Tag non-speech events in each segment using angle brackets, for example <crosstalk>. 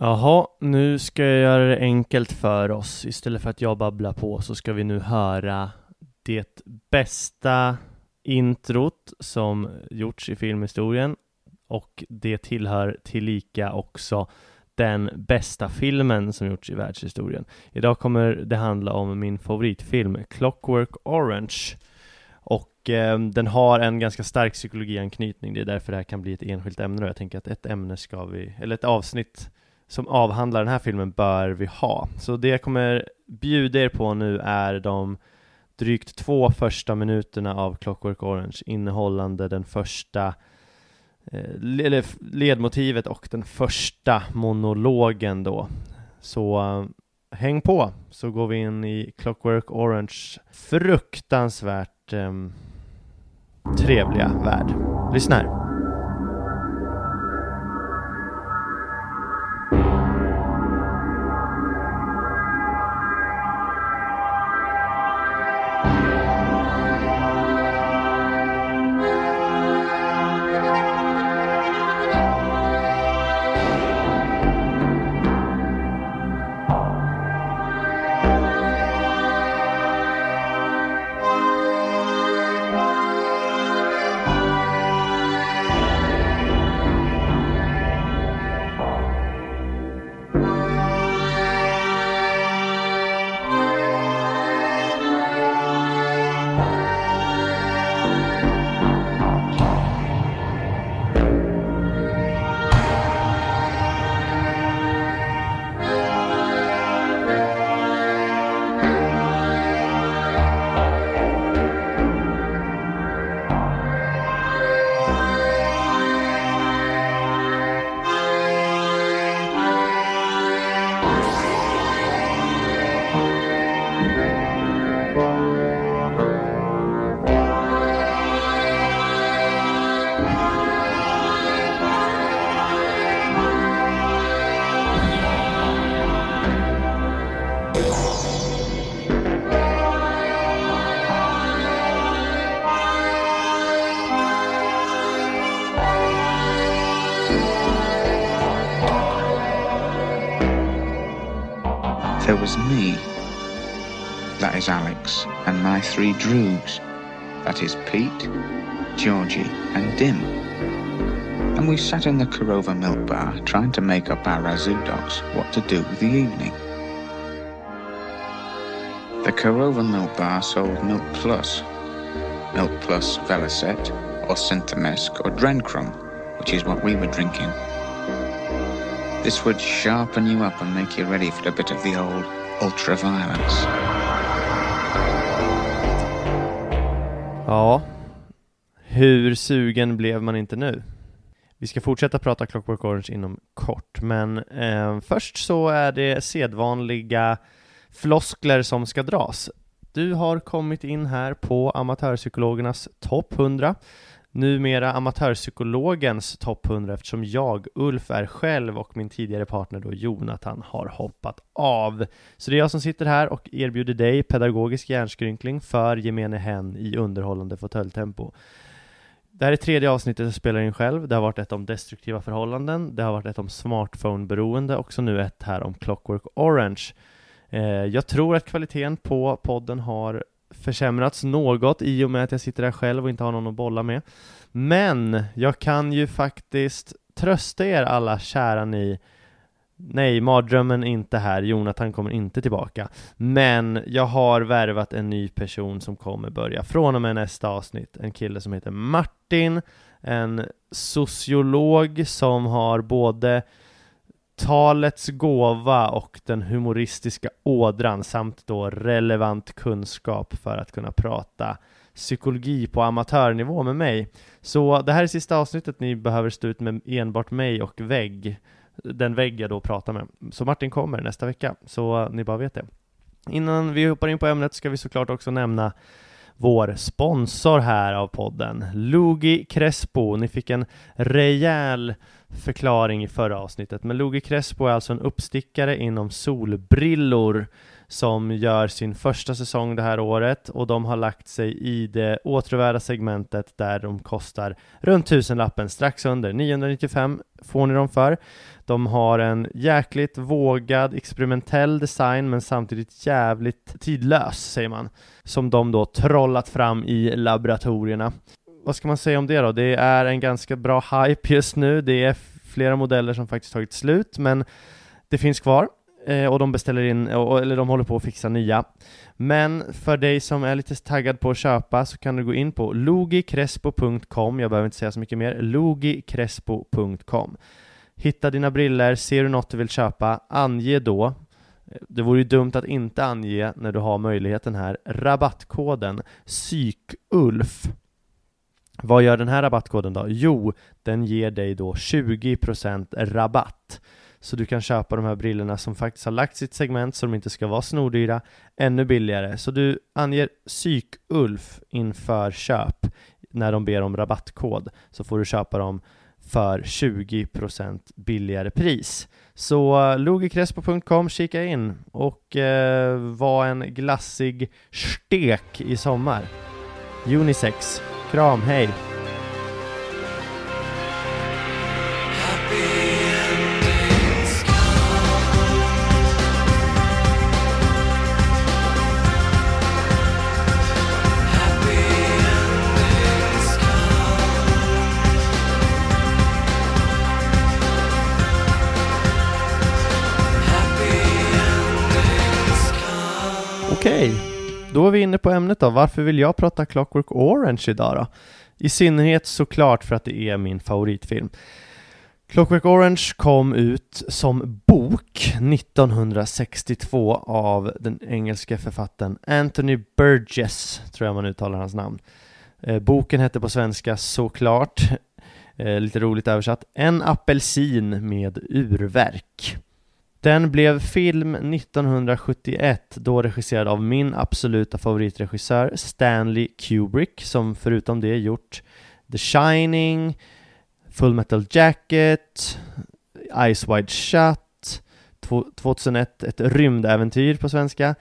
Jaha, nu ska jag göra det enkelt för oss. Istället för att jag babblar på så ska vi nu höra det bästa introt som gjorts i filmhistorien och det tillhör tillika också den bästa filmen som gjorts i världshistorien. Idag kommer det handla om min favoritfilm Clockwork Orange och eh, den har en ganska stark psykologianknytning. Det är därför det här kan bli ett enskilt ämne och jag tänker att ett ämne ska vi, eller ett avsnitt som avhandlar den här filmen bör vi ha. Så det jag kommer bjuda er på nu är de drygt två första minuterna av Clockwork Orange innehållande den första eh, eller ledmotivet och den första monologen då. Så eh, häng på så går vi in i Clockwork Orange fruktansvärt eh, trevliga värld. Lyssna här. Alex, and my three droogs. That is Pete, Georgie, and Dim. And we sat in the Korova milk bar trying to make up our Razoo dogs what to do with the evening. The Korova milk bar sold Milk Plus, Milk Plus Velocet, or Synthamesk, or Drencrum, which is what we were drinking. This would sharpen you up and make you ready for a bit of the old ultraviolence. Ja, hur sugen blev man inte nu? Vi ska fortsätta prata Clockwork Orange inom kort, men eh, först så är det sedvanliga floskler som ska dras. Du har kommit in här på amatörpsykologernas topp 100, numera amatörpsykologens topp 100 eftersom jag, Ulf, är själv och min tidigare partner då Jonathan har hoppat av. Så det är jag som sitter här och erbjuder dig pedagogisk hjärnskrynkling för gemene hen i underhållande fåtöljtempo. Det här är tredje avsnittet jag spelar in själv. Det har varit ett om destruktiva förhållanden, det har varit ett om smartphone-beroende och så nu ett här om Clockwork Orange. Eh, jag tror att kvaliteten på podden har försämrats något i och med att jag sitter här själv och inte har någon att bolla med. Men jag kan ju faktiskt trösta er alla kära ni Nej, mardrömmen är inte här, Jonathan kommer inte tillbaka. Men jag har värvat en ny person som kommer börja från och med nästa avsnitt. En kille som heter Martin. en sociolog som har både talets gåva och den humoristiska ådran samt då relevant kunskap för att kunna prata psykologi på amatörnivå med mig. Så det här är sista avsnittet ni behöver stå ut med enbart mig och vägg, den vägg jag då pratar med. Så Martin kommer nästa vecka, så ni bara vet det. Innan vi hoppar in på ämnet ska vi såklart också nämna vår sponsor här av podden, Lugi Crespo. Ni fick en rejäl förklaring i förra avsnittet, men Lugi Crespo är alltså en uppstickare inom solbrillor som gör sin första säsong det här året och de har lagt sig i det åtråvärda segmentet där de kostar runt tusenlappen, strax under 995 får ni dem för. De har en jäkligt vågad experimentell design men samtidigt jävligt tidlös, säger man, som de då trollat fram i laboratorierna. Vad ska man säga om det då? Det är en ganska bra hype just nu. Det är flera modeller som faktiskt tagit slut, men det finns kvar eh, och de beställer in, eller de håller på att fixa nya. Men för dig som är lite taggad på att köpa så kan du gå in på logicrespo.com, jag behöver inte säga så mycket mer, logicrespo.com. Hitta dina briller, ser du något du vill köpa, ange då det vore ju dumt att inte ange när du har möjligheten här rabattkoden PSYKULF vad gör den här rabattkoden då? Jo, den ger dig då 20% rabatt så du kan köpa de här brillorna som faktiskt har lagt sitt segment så de inte ska vara snordyra ännu billigare. Så du anger PSYKULF inför köp när de ber om rabattkod så får du köpa dem för 20% billigare pris. Så eh, logikrespo.com, kika in och eh, var en glassig stek i sommar. Unisex. Kram, hej! Då är vi inne på ämnet då. Varför vill jag prata Clockwork Orange idag då? I synnerhet såklart för att det är min favoritfilm. Clockwork Orange kom ut som bok 1962 av den engelska författaren Anthony Burgess, tror jag man uttalar hans namn. Eh, boken hette på svenska såklart, eh, lite roligt översatt, En apelsin med urverk. Den blev film 1971, då regisserad av min absoluta favoritregissör Stanley Kubrick, som förutom det gjort The Shining, Full Metal Jacket, Eyes Wide Shut, 2001 ett rymdäventyr på svenska.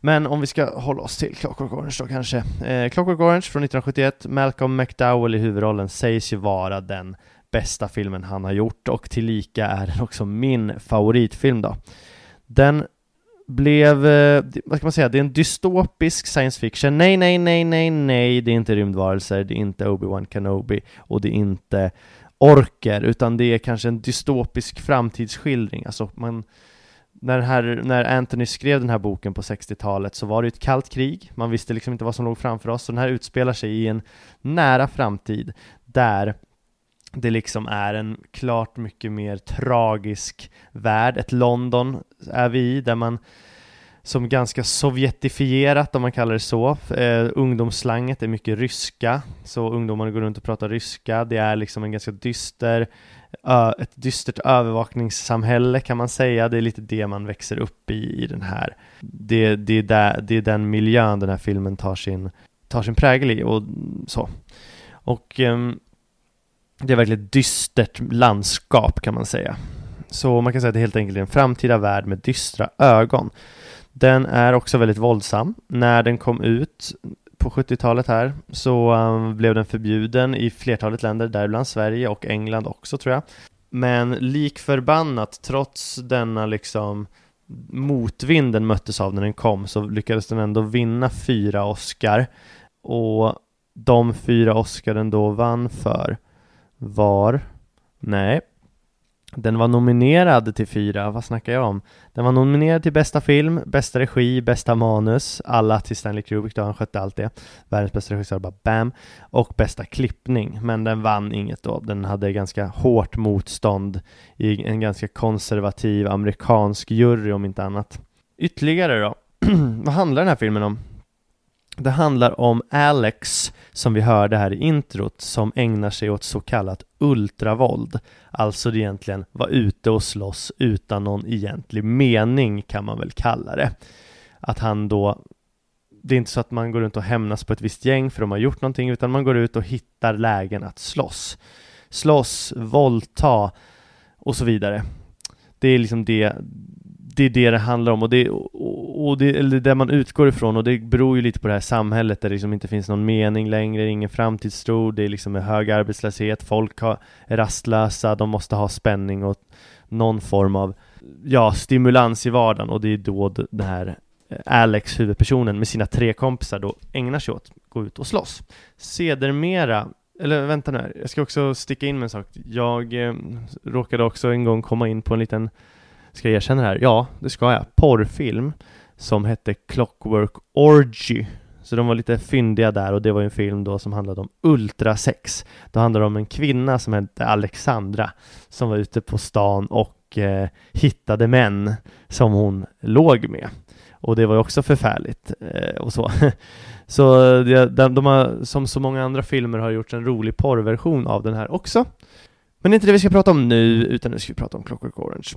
Men om vi ska hålla oss till Clockwork Orange då kanske. Eh, Clockwork Orange från 1971, Malcolm McDowell i huvudrollen sägs ju vara den bästa filmen han har gjort och tillika är den också min favoritfilm då. Den blev, eh, vad ska man säga, det är en dystopisk science fiction. Nej, nej, nej, nej, nej, det är inte rymdvarelser, det är inte Obi-Wan Kenobi och det är inte orker, utan det är kanske en dystopisk framtidsskildring. Alltså man, när, här, när Anthony skrev den här boken på 60-talet så var det ett kallt krig, man visste liksom inte vad som låg framför oss, så den här utspelar sig i en nära framtid där det liksom är en klart mycket mer tragisk värld. Ett London är vi i, där man som ganska sovjetifierat om man kallar det så. Eh, ungdomsslanget är mycket ryska, så ungdomarna går runt och pratar ryska. Det är liksom en ganska dyster, ö, ett dystert övervakningssamhälle kan man säga. Det är lite det man växer upp i, i den här. Det, det, är, där, det är den miljön den här filmen tar sin, tar sin prägel i och så. Och eh, det är verkligen ett dystert landskap kan man säga. Så man kan säga att det helt enkelt är en framtida värld med dystra ögon. Den är också väldigt våldsam. När den kom ut på 70-talet här så um, blev den förbjuden i flertalet länder, däribland Sverige och England också tror jag. Men likförbannat, trots denna liksom motvind den möttes av när den kom så lyckades den ändå vinna fyra Oscar och de fyra Oscar den då vann för var, nej, Den var nominerad till fyra, vad snackar jag om? Den var nominerad till bästa film, bästa regi, bästa manus, alla till Stanley Kubrick då, han skötte allt det. Världens bästa regissör, bara BAM! Och bästa klippning, men den vann inget då. Den hade ganska hårt motstånd i en ganska konservativ amerikansk jury om inte annat. Ytterligare då, <clears throat> vad handlar den här filmen om? Det handlar om Alex, som vi hörde här i introt, som ägnar sig åt så kallat ultravåld. Alltså det egentligen vara ute och slåss utan någon egentlig mening kan man väl kalla det. Att han då det är inte så att man går runt och hämnas på ett visst gäng för de har gjort någonting, utan man går ut och hittar lägen att slåss. Slåss, våldta och så vidare. Det är liksom det, det är det det handlar om och det, och det, eller det man utgår ifrån och det beror ju lite på det här samhället där det liksom inte finns någon mening längre, ingen framtidstro, det är liksom hög arbetslöshet, folk har, är rastlösa, de måste ha spänning och någon form av, ja, stimulans i vardagen och det är då den här eh, Alex, huvudpersonen, med sina tre kompisar då ägnar sig åt att gå ut och slåss. Sedermera eller vänta nu här, jag ska också sticka in med en sak. Jag eh, råkade också en gång komma in på en liten Ska jag erkänna det här? Ja, det ska jag. Porrfilm som hette Clockwork Orgy. Så de var lite fyndiga där och det var en film då som handlade om ultrasex. Då handlade det om en kvinna som hette Alexandra som var ute på stan och eh, hittade män som hon låg med. Och det var ju också förfärligt eh, och så. <laughs> så de, de har, som så många andra filmer, har gjort en rolig porrversion av den här också. Men det är inte det vi ska prata om nu, utan nu ska vi prata om Clockwork Orange.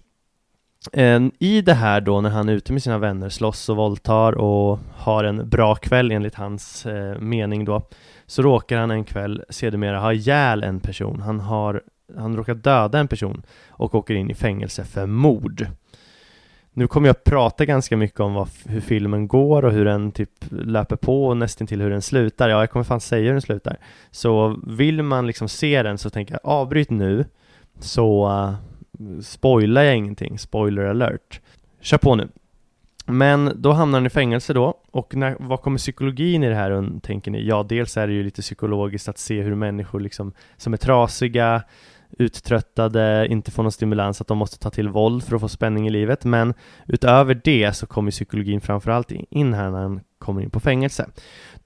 I det här då när han är ute med sina vänner, slåss och våldtar och har en bra kväll enligt hans eh, mening då så råkar han en kväll sedermera ha ihjäl en person. Han har han råkar döda en person och åker in i fängelse för mord. Nu kommer jag prata ganska mycket om vad, hur filmen går och hur den typ löper på och nästan till hur den slutar. Ja, jag kommer fan säga hur den slutar. Så vill man liksom se den så tänker jag avbryt nu så uh, spoilar jag ingenting, spoiler alert. Kör på nu. Men då hamnar han i fängelse då, och när, vad kommer psykologin i det här, tänker ni? Ja, dels är det ju lite psykologiskt att se hur människor liksom, som är trasiga, uttröttade, inte får någon stimulans, att de måste ta till våld för att få spänning i livet. Men utöver det så kommer psykologin framförallt in här när han kommer in på fängelse.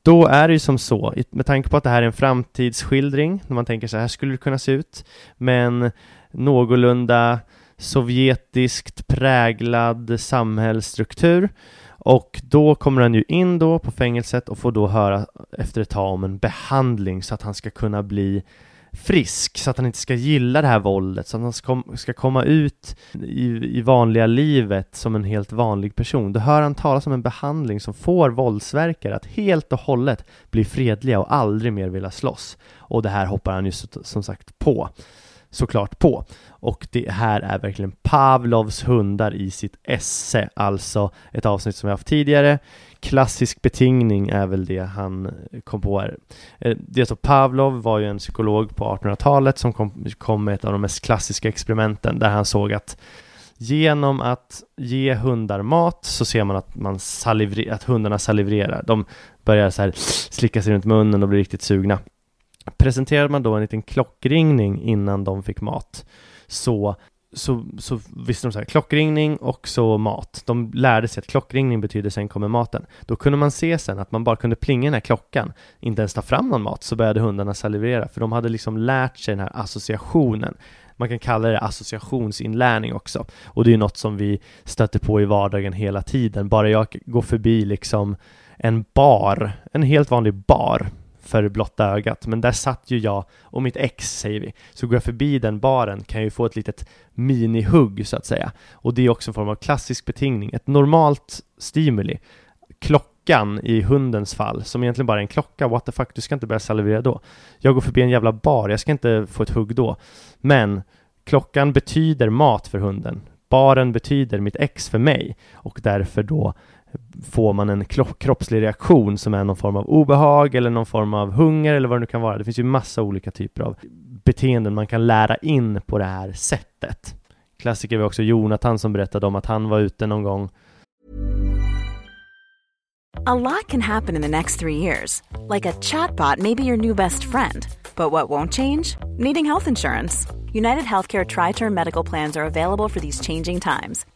Då är det ju som så, med tanke på att det här är en framtidsskildring, när man tänker så här skulle det kunna se ut, men någorlunda sovjetiskt präglad samhällsstruktur och då kommer han ju in då på fängelset och får då höra efter ett tag om en behandling så att han ska kunna bli frisk, så att han inte ska gilla det här våldet, så att han ska, ska komma ut i, i vanliga livet som en helt vanlig person. Då hör han talas om en behandling som får våldsverkare att helt och hållet bli fredliga och aldrig mer vilja slåss. Och det här hoppar han ju som sagt på såklart på. Och det här är verkligen Pavlovs hundar i sitt esse, alltså ett avsnitt som vi haft tidigare. Klassisk betingning är väl det han eh, kom på här. Eh, det är så Pavlov var ju en psykolog på 1800-talet som kom, kom med ett av de mest klassiska experimenten där han såg att Genom att ge hundar mat så ser man att, man salivre, att hundarna salivrerar. De börjar så här slicka sig runt munnen och blir riktigt sugna. Presenterade man då en liten klockringning innan de fick mat så så, så visste de så här, klockringning och så mat. De lärde sig att klockringning betyder sen kommer maten. Då kunde man se sen att man bara kunde plinga den här klockan, inte ens ta fram någon mat, så började hundarna salivera, för de hade liksom lärt sig den här associationen. Man kan kalla det associationsinlärning också. Och det är något som vi stöter på i vardagen hela tiden. Bara jag går förbi liksom en bar, en helt vanlig bar, för blotta ögat. Men där satt ju jag och mitt ex, säger vi. Så går jag förbi den baren kan jag ju få ett litet minihugg, så att säga. Och det är också en form av klassisk betingning. Ett normalt stimuli. Klockan i hundens fall, som egentligen bara är en klocka, what the fuck, du ska inte börja salivera då. Jag går förbi en jävla bar, jag ska inte få ett hugg då. Men klockan betyder mat för hunden. Baren betyder mitt ex för mig och därför då får man en kroppslig reaktion som är någon form av obehag eller någon form av hunger eller vad det nu kan vara. Det finns ju massa olika typer av beteenden man kan lära in på det här sättet. Klassiker var också Jonathan som berättade om att han var ute någon gång A lot can happen in the next three years. Like a chatbot may be your new best friend. But what won't change? Needing health insurance. United Healthcare Tri Term Medical Plans are available for these changing times.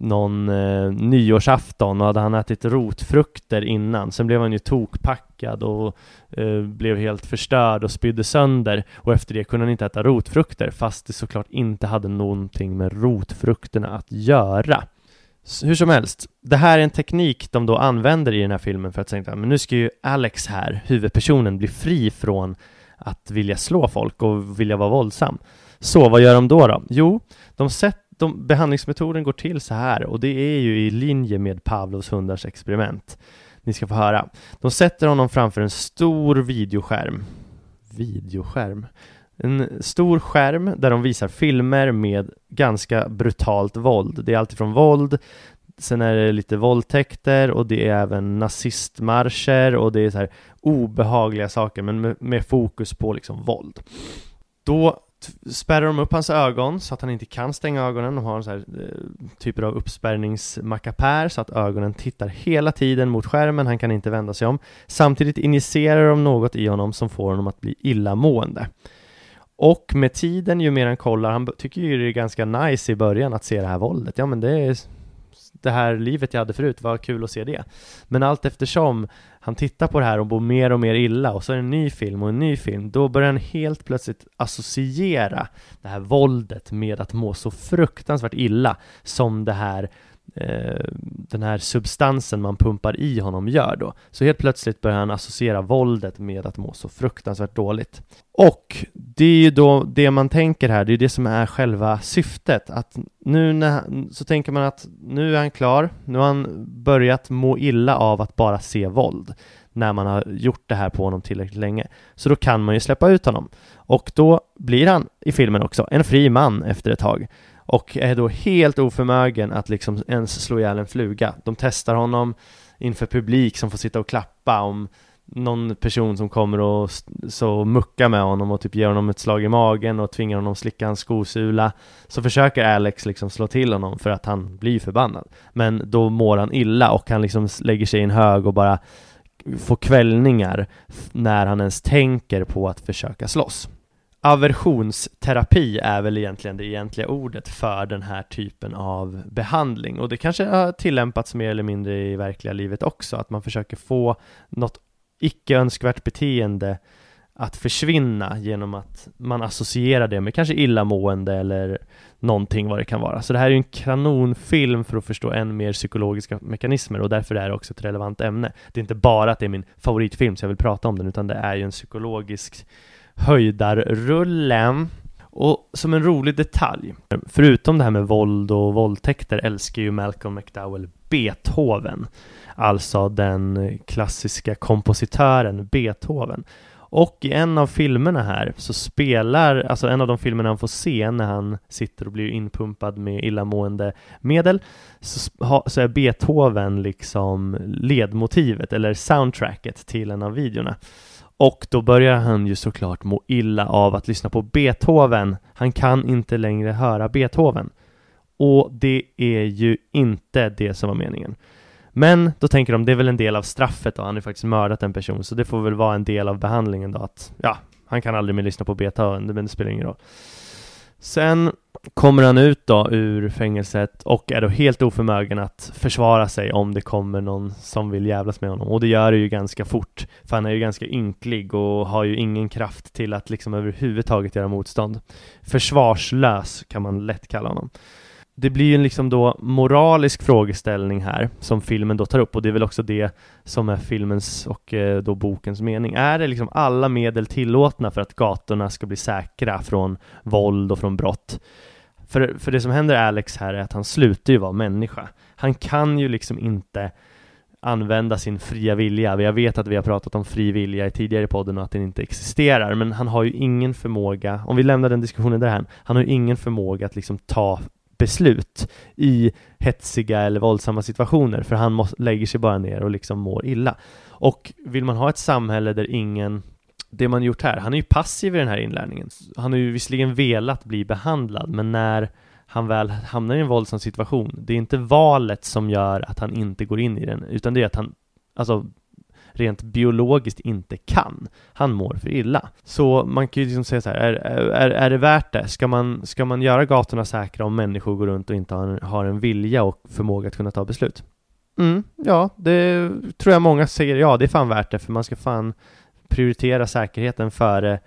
någon eh, nyårsafton och hade han ätit rotfrukter innan. Sen blev han ju tokpackad och eh, blev helt förstörd och spydde sönder och efter det kunde han inte äta rotfrukter fast det såklart inte hade någonting med rotfrukterna att göra. Så, hur som helst, det här är en teknik de då använder i den här filmen för att säga men nu ska ju Alex här, huvudpersonen, bli fri från att vilja slå folk och vilja vara våldsam. Så vad gör de då då? Jo, de sätter de, behandlingsmetoden går till så här och det är ju i linje med Pavlovs hundars experiment. Ni ska få höra. De sätter honom framför en stor videoskärm. Videoskärm? En stor skärm där de visar filmer med ganska brutalt våld. Det är alltifrån våld, sen är det lite våldtäkter och det är även nazistmarscher och det är så här obehagliga saker men med, med fokus på liksom våld. Då spärrar de upp hans ögon så att han inte kan stänga ögonen. De har så här, eh, typer av uppspärrningsmackapär så att ögonen tittar hela tiden mot skärmen, han kan inte vända sig om. Samtidigt injicerar de något i honom som får honom att bli illamående. Och med tiden, ju mer han kollar, han tycker ju det är ganska nice i början att se det här våldet. Ja men det är det här livet jag hade förut, vad kul att se det. Men allt eftersom han tittar på det här och bor mer och mer illa och så är det en ny film och en ny film, då börjar han helt plötsligt associera det här våldet med att må så fruktansvärt illa som det här eh, Eh, den här substansen man pumpar i honom gör då. Så helt plötsligt börjar han associera våldet med att må så fruktansvärt dåligt. Och det är ju då det man tänker här, det är det som är själva syftet. Att nu när, så tänker man att nu är han klar, nu har han börjat må illa av att bara se våld när man har gjort det här på honom tillräckligt länge. Så då kan man ju släppa ut honom. Och då blir han i filmen också en fri man efter ett tag och är då helt oförmögen att liksom ens slå ihjäl en fluga. De testar honom inför publik som får sitta och klappa om någon person som kommer och så muckar med honom och typ ger honom ett slag i magen och tvingar honom slicka hans skosula. Så försöker Alex liksom slå till honom för att han blir förbannad. Men då mår han illa och han liksom lägger sig i en hög och bara får kvällningar när han ens tänker på att försöka slåss aversionsterapi är väl egentligen det egentliga ordet för den här typen av behandling och det kanske har tillämpats mer eller mindre i verkliga livet också, att man försöker få något icke önskvärt beteende att försvinna genom att man associerar det med kanske illamående eller någonting vad det kan vara. Så det här är ju en kanonfilm för att förstå än mer psykologiska mekanismer och därför är det också ett relevant ämne. Det är inte bara att det är min favoritfilm så jag vill prata om den utan det är ju en psykologisk höjdarrullen. Och som en rolig detalj, förutom det här med våld och våldtäkter älskar ju Malcolm McDowell Beethoven, alltså den klassiska kompositören Beethoven. Och i en av filmerna här så spelar, alltså en av de filmerna han får se när han sitter och blir inpumpad med illamående medel, så, så är Beethoven liksom ledmotivet eller soundtracket till en av videorna. Och då börjar han ju såklart må illa av att lyssna på Beethoven. Han kan inte längre höra Beethoven. Och det är ju inte det som var meningen. Men då tänker de, det är väl en del av straffet då, han har ju faktiskt mördat en person, så det får väl vara en del av behandlingen då att, ja, han kan aldrig mer lyssna på Beethoven, men det spelar ingen roll. Sen kommer han ut då ur fängelset och är då helt oförmögen att försvara sig om det kommer någon som vill jävlas med honom. Och det gör det ju ganska fort, för han är ju ganska ynklig och har ju ingen kraft till att liksom överhuvudtaget göra motstånd. Försvarslös kan man lätt kalla honom det blir ju liksom då moralisk frågeställning här som filmen då tar upp och det är väl också det som är filmens och eh, då bokens mening. Är det liksom alla medel tillåtna för att gatorna ska bli säkra från våld och från brott? För, för det som händer Alex här är att han slutar ju vara människa. Han kan ju liksom inte använda sin fria vilja. Jag vet att vi har pratat om fri vilja i tidigare podden och att den inte existerar, men han har ju ingen förmåga, om vi lämnar den diskussionen där han har ju ingen förmåga att liksom ta beslut i hetsiga eller våldsamma situationer, för han måste, lägger sig bara ner och liksom mår illa. Och vill man ha ett samhälle där ingen det man gjort här, han är ju passiv i den här inlärningen. Han har ju visserligen velat bli behandlad, men när han väl hamnar i en våldsam situation, det är inte valet som gör att han inte går in i den, utan det är att han, alltså rent biologiskt inte kan. Han mår för illa. Så man kan ju liksom säga så här, är, är, är det värt det? Ska man, ska man göra gatorna säkra om människor går runt och inte har, har en vilja och förmåga att kunna ta beslut? Mm, ja, det tror jag många säger, ja det är fan värt det, för man ska fan prioritera säkerheten före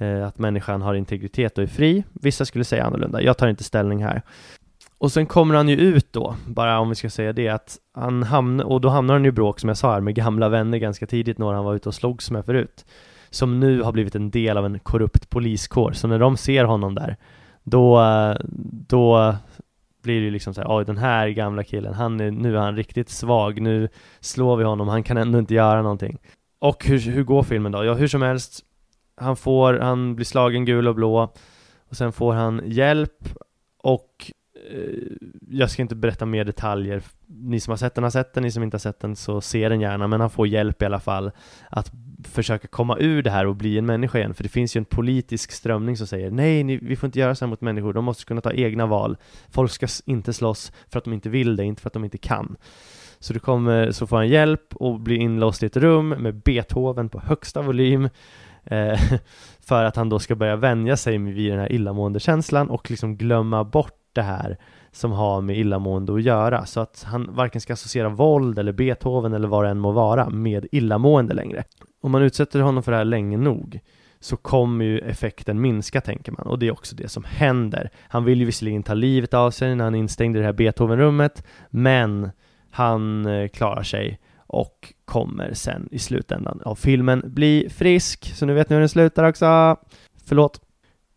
eh, att människan har integritet och är fri. Vissa skulle säga annorlunda, jag tar inte ställning här. Och sen kommer han ju ut då, bara om vi ska säga det, att han hamnar, och då hamnar han ju i bråk som jag sa här med gamla vänner ganska tidigt, några han var ute och slogs med förut, som nu har blivit en del av en korrupt poliskår, så när de ser honom där, då, då blir det ju liksom såhär, oj den här gamla killen, han är, nu är han riktigt svag, nu slår vi honom, han kan ändå inte göra någonting. Och hur, hur går filmen då? Ja, hur som helst, han får, han blir slagen gul och blå, och sen får han hjälp och Eh, jag ska inte berätta mer detaljer. Ni som har sett den har sett den, ni som inte har sett den så se den gärna, men han får hjälp i alla fall att försöka komma ur det här och bli en människa igen, för det finns ju en politisk strömning som säger nej, ni, vi får inte göra så här mot människor, de måste kunna ta egna val. Folk ska inte slåss för att de inte vill det, inte för att de inte kan. Så, du kommer, så får han hjälp och blir inlåst i ett rum med Beethoven på högsta volym eh, <laughs> för att han då ska börja vänja sig vid den här illamående känslan och liksom glömma bort det här som har med illamående att göra så att han varken ska associera våld eller Beethoven eller vad det än må vara med illamående längre. Om man utsätter honom för det här länge nog så kommer ju effekten minska tänker man och det är också det som händer. Han vill ju visserligen ta livet av sig när han är instängd i det här Beethovenrummet men han eh, klarar sig och kommer sen i slutändan av filmen bli frisk. Så nu vet ni hur den slutar också. Förlåt.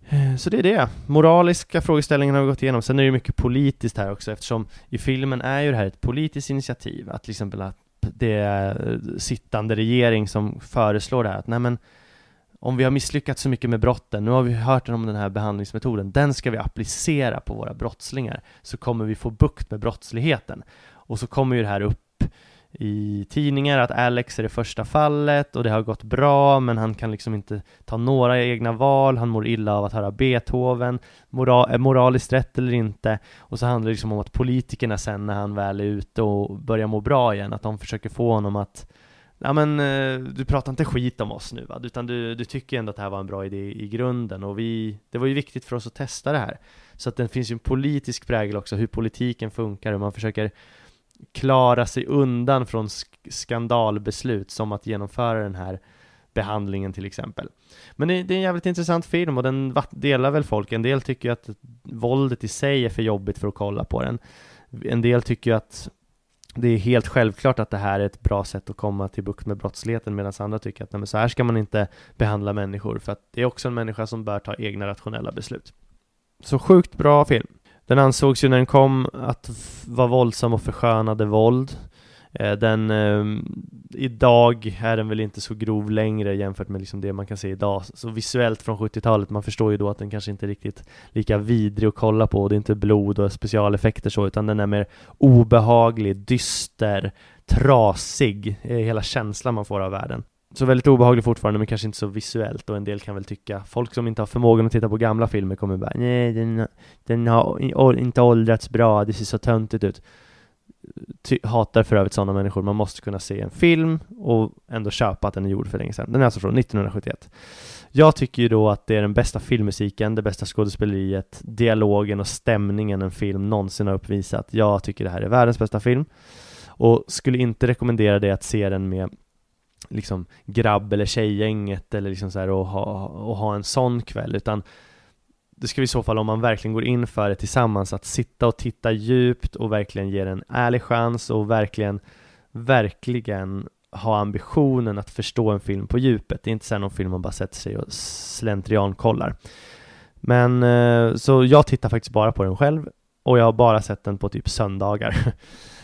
Eh, så det är det. Moraliska frågeställningen har vi gått igenom. Sen är det mycket politiskt här också eftersom i filmen är ju det här ett politiskt initiativ. Att till exempel att det är eh, sittande regering som föreslår det här. Att nej men om vi har misslyckats så mycket med brotten, nu har vi hört om den här behandlingsmetoden, den ska vi applicera på våra brottslingar, så kommer vi få bukt med brottsligheten. Och så kommer ju det här upp i tidningar att Alex är det första fallet och det har gått bra men han kan liksom inte ta några egna val, han mår illa av att höra Beethoven, moral, är moraliskt rätt eller inte? Och så handlar det liksom om att politikerna sen när han väl är ute och börjar må bra igen, att de försöker få honom att Ja men eh, du pratar inte skit om oss nu va, utan du, du tycker ändå att det här var en bra idé i grunden och vi, det var ju viktigt för oss att testa det här. Så att det finns ju en politisk prägel också, hur politiken funkar, hur man försöker klara sig undan från sk skandalbeslut som att genomföra den här behandlingen till exempel. Men det, det, är en jävligt intressant film och den delar väl folk. En del tycker att våldet i sig är för jobbigt för att kolla på den. En del tycker att det är helt självklart att det här är ett bra sätt att komma till bukt med brottsligheten medan andra tycker att nej, men så här ska man inte behandla människor för att det är också en människa som bör ta egna rationella beslut. Så sjukt bra film. Den ansågs ju när den kom att vara våldsam och förskönade våld. Eh, den, eh, idag är den väl inte så grov längre jämfört med liksom det man kan se idag. Så visuellt från 70-talet, man förstår ju då att den kanske inte är riktigt lika vidrig att kolla på. Det är inte blod och specialeffekter så, utan den är mer obehaglig, dyster, trasig, hela känslan man får av världen. Så väldigt obehaglig fortfarande, men kanske inte så visuellt och en del kan väl tycka, folk som inte har förmågan att titta på gamla filmer kommer bara nej, den, den har inte åldrats bra, det ser så töntigt ut. ty- hatar för övrigt sådana människor. Man måste kunna se en film och ändå köpa att den är gjord för länge sedan. Den är alltså från 1971. Jag tycker ju då att det är den bästa filmmusiken, det bästa skådespeleriet, dialogen och stämningen en film någonsin har uppvisat. Jag tycker det här är världens bästa film och skulle inte rekommendera dig att se den med liksom grabb eller tjejgänget eller liksom så här och ha, och ha en sån kväll utan det ska vi i så fall om man verkligen går in för det tillsammans att sitta och titta djupt och verkligen ge en ärlig chans och verkligen verkligen ha ambitionen att förstå en film på djupet. Det är inte så någon film man bara sätter sig och slentrian kollar. Men eh, så jag tittar faktiskt bara på den själv och jag har bara sett den på typ söndagar. <laughs>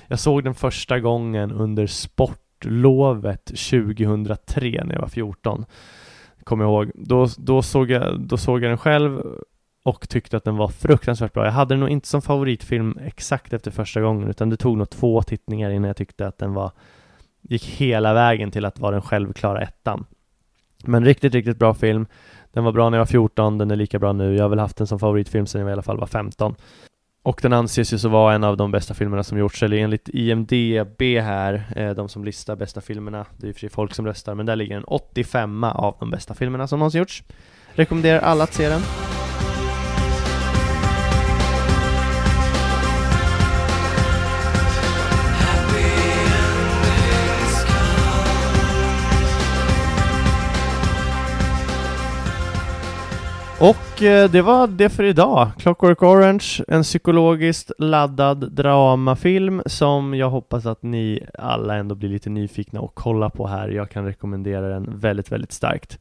Jag såg den första gången under sport sportlovet 2003 när jag var 14. Kommer jag ihåg. Då, då, såg jag, då såg jag den själv och tyckte att den var fruktansvärt bra. Jag hade den nog inte som favoritfilm exakt efter första gången utan det tog nog två tittningar innan jag tyckte att den var gick hela vägen till att vara den självklara ettan. Men riktigt, riktigt bra film. Den var bra när jag var 14, den är lika bra nu. Jag har väl haft den som favoritfilm sedan jag i alla fall var 15. Och den anses ju så vara en av de bästa filmerna som gjorts, eller enligt IMDB här, eh, de som listar bästa filmerna, det är ju för sig folk som röstar, men där ligger en 85 av de bästa filmerna som någonsin gjorts. Rekommenderar alla att se den. Och eh, det var det för idag. Clockwork Orange, en psykologiskt laddad dramafilm som jag hoppas att ni alla ändå blir lite nyfikna och kolla på här. Jag kan rekommendera den väldigt, väldigt starkt.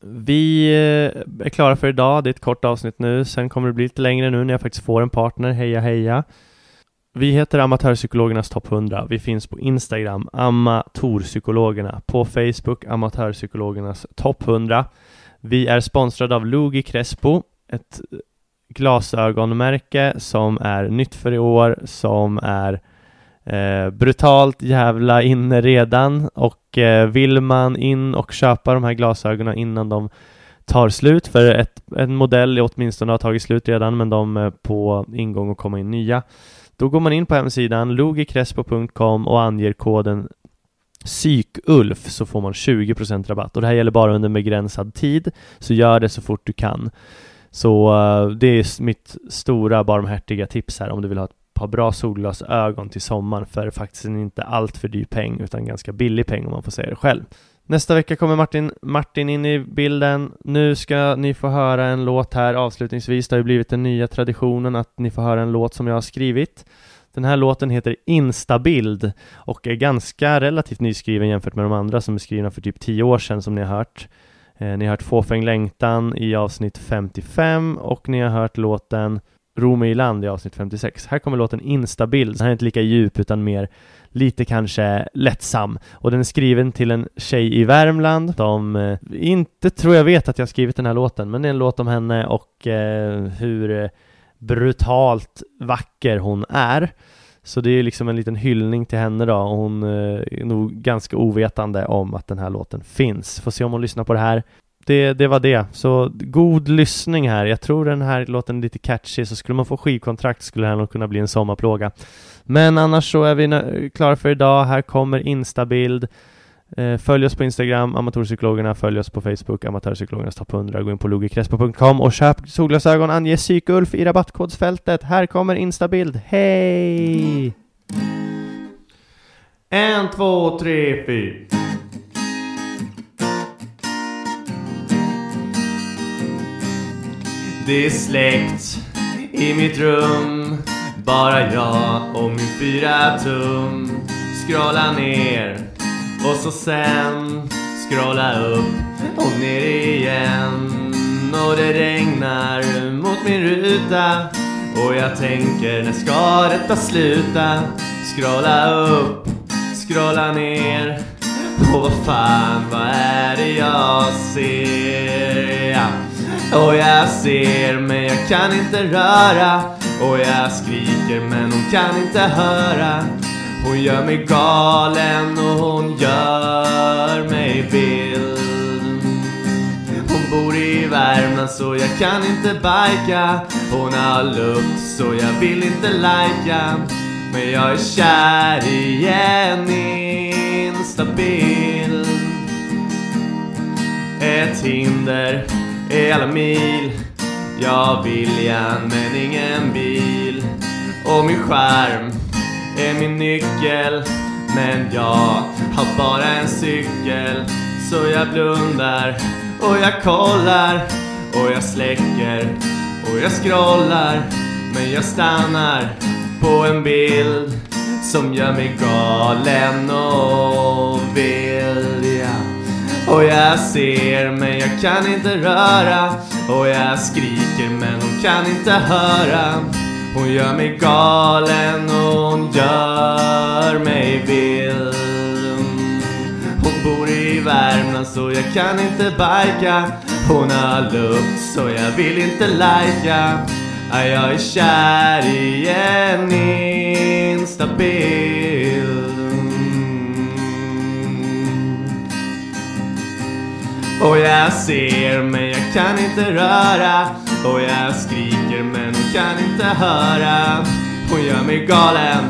Vi eh, är klara för idag. Det är ett kort avsnitt nu. Sen kommer det bli lite längre nu när jag faktiskt får en partner. Heja heja! Vi heter Amatörpsykologernas topp 100. Vi finns på Instagram, Amatorpsykologerna. På Facebook, Amatörpsykologernas topp 100. Vi är sponsrade av Lugi Crespo, ett glasögonmärke som är nytt för i år, som är eh, brutalt jävla inne redan och eh, vill man in och köpa de här glasögonen innan de tar slut, för ett, en modell åtminstone har tagit slut redan, men de är på ingång och komma in nya. Då går man in på hemsidan logicrespo.com och anger koden PsykUlf så får man 20% rabatt och det här gäller bara under en begränsad tid så gör det så fort du kan. Så uh, det är mitt stora barmhärtiga tips här om du vill ha ett par bra solglasögon till sommaren för faktiskt inte allt för dyr peng utan ganska billig peng om man får säga det själv. Nästa vecka kommer Martin, Martin in i bilden. Nu ska ni få höra en låt här avslutningsvis. Det har ju blivit den nya traditionen att ni får höra en låt som jag har skrivit. Den här låten heter Instabild och är ganska relativt nyskriven jämfört med de andra som är skrivna för typ 10 år sedan som ni har hört. Eh, ni har hört Fåfäng längtan i avsnitt 55 och ni har hört låten Ro mig i land i avsnitt 56. Här kommer låten Instabild. Den här är inte lika djup utan mer lite kanske lättsam. Och den är skriven till en tjej i Värmland som eh, inte tror jag vet att jag skrivit den här låten, men det är en låt om henne och eh, hur eh, brutalt vacker hon är. Så det är liksom en liten hyllning till henne då och hon eh, är nog ganska ovetande om att den här låten finns. Får se om hon lyssnar på det här. Det, det var det. Så god lyssning här. Jag tror den här låten är lite catchy, så skulle man få skivkontrakt skulle det här nog kunna bli en sommarplåga. Men annars så är vi klara för idag. Här kommer Instabild. Eh, följ oss på Instagram, Amatörpsykologerna, följ oss på Facebook, Amatörpsykologernas topp 100, gå in på logikrespo.com och köp solglasögon, ange psykulf i rabattkodsfältet. Här kommer Instabild. Hej! En, två, tre, fyra. Det är släckt i mitt rum Bara jag och min fyra tum Skrala ner och så sen scrolla upp och ner igen och det regnar mot min ruta och jag tänker när ska detta sluta? Scrolla upp, scrolla ner och vad fan, vad är det jag ser? Ja. Och jag ser men jag kan inte röra och jag skriker men hon kan inte höra hon gör mig galen och hon gör mig vild. Hon bor i Värmland så jag kan inte bajka. Hon har luft så jag vill inte lajka. Men jag är kär i en instabil Ett hinder är alla mil. Jag har viljan men ingen bil. Och min skärm är min nyckel Men jag har bara en cykel. Så jag blundar och jag kollar och jag släcker och jag scrollar. Men jag stannar på en bild som gör mig galen och vild ja. Och jag ser men jag kan inte röra. Och jag skriker men hon kan inte höra. Hon gör mig galen och hon gör mig vild. Hon bor i Värmland så jag kan inte bajka Hon har luft så jag vill inte lajka. Jag är kär i en instabil? Och jag ser men jag kan inte röra. Och jag skriker men hon kan inte höra. Hon gör mig galen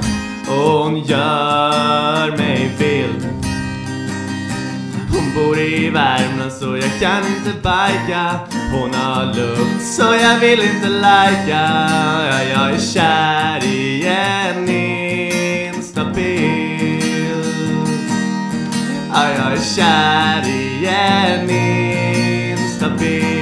och hon gör mig vild. Hon bor i Värmland så jag kan inte bajka. Hon har lukt så jag vill inte lajka. Ja, Jag är kär i en instabil. Ja, jag är kär i en instabil.